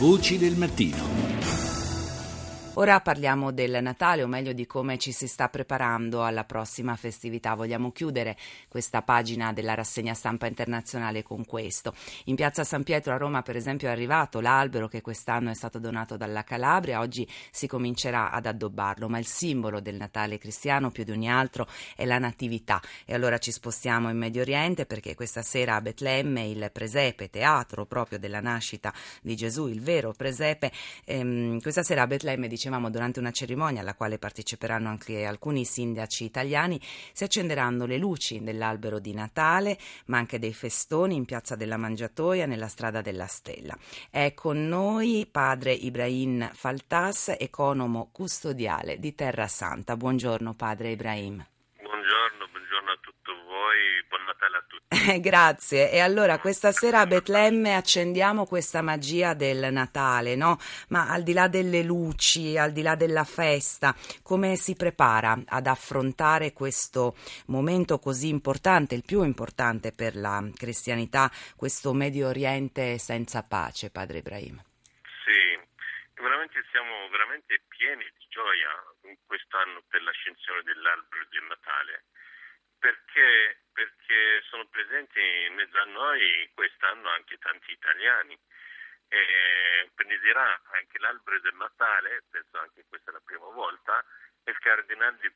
Voci del mattino. Ora parliamo del Natale, o meglio di come ci si sta preparando alla prossima festività. Vogliamo chiudere questa pagina della rassegna stampa internazionale con questo. In piazza San Pietro a Roma, per esempio, è arrivato l'albero che quest'anno è stato donato dalla Calabria. Oggi si comincerà ad addobbarlo, ma il simbolo del Natale cristiano più di ogni altro è la Natività. E allora ci spostiamo in Medio Oriente perché questa sera a Betlemme il presepe, teatro proprio della nascita di Gesù, il vero presepe, ehm, questa sera a Betlemme diceva dicevamo, durante una cerimonia alla quale parteciperanno anche alcuni sindaci italiani, si accenderanno le luci dell'albero di Natale, ma anche dei festoni in piazza della Mangiatoia, nella strada della Stella. È con noi padre Ibrahim Faltas, economo custodiale di Terra Santa. Buongiorno padre Ibrahim. Grazie. E allora questa sera a Betlemme accendiamo questa magia del Natale, no? Ma al di là delle luci, al di là della festa, come si prepara ad affrontare questo momento così importante, il più importante per la cristianità, questo Medio Oriente senza pace, padre Ibrahim? Sì, veramente siamo veramente pieni di gioia quest'anno per l'ascensione dell'albero di Natale perché, perché presenti in mezzo a noi quest'anno anche tanti italiani. E benedirà anche l'albero del Natale, penso anche questa è la prima volta, il cardinale di,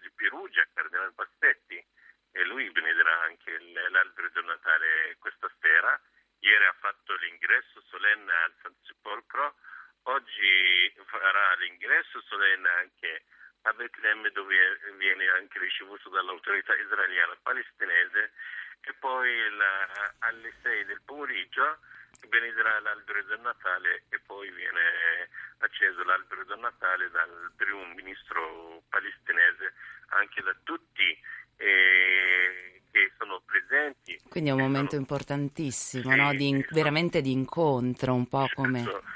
di Perugia, il cardinale Bassetti, e lui benedirà anche l'albero del Natale questa sera. Ieri ha fatto l'ingresso solenne al San Sepolcro, oggi farà l'ingresso solenne anche a Betlemme dove viene anche ricevuto dall'autorità israeliana palestinese e poi la, alle 6 del pomeriggio benedirà l'albero del Natale e poi viene acceso l'albero del Natale dal primo ministro palestinese anche da tutti eh, che sono presenti. Quindi è un momento sono... importantissimo, sì, no? di, veramente di incontro, un po' come... Saranno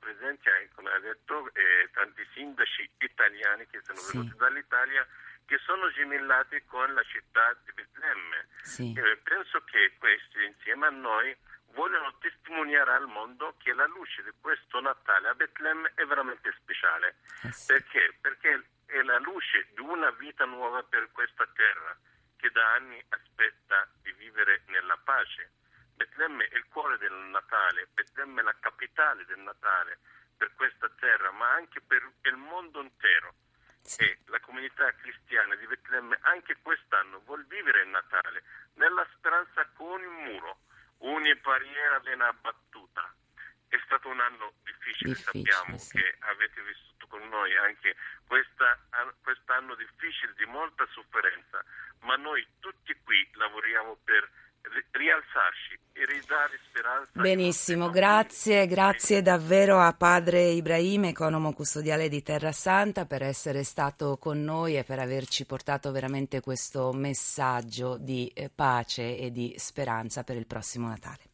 presenti, anche, come ha detto, eh, tanti sindaci italiani che sono sì. venuti dall'Italia che sono gemellati con la città di Betlemme. Sì. Eh, penso che questi insieme a noi vogliono testimoniare al mondo che la luce di questo Natale a Betlemme è veramente speciale. Eh sì. Perché? Perché è la luce di una vita nuova per questa terra che da anni aspetta di vivere nella pace. Betlemme è il cuore del Natale, Betlemme è la capitale del Natale per questa terra, ma anche per il mondo intero. Sì. E la comunità cristiana di Betlemme anche quest'anno vuol vivere il Natale nella speranza con il muro, ogni barriera viene abbattuta. È stato un anno difficile, difficile sappiamo sì. che avete vissuto con noi anche questa, quest'anno difficile di molta sofferenza, ma noi tutti qui lavoriamo per rialzarci. Benissimo, grazie, grazie davvero a padre Ibrahim, economo custodiale di Terra Santa, per essere stato con noi e per averci portato veramente questo messaggio di eh, pace e di speranza per il prossimo Natale.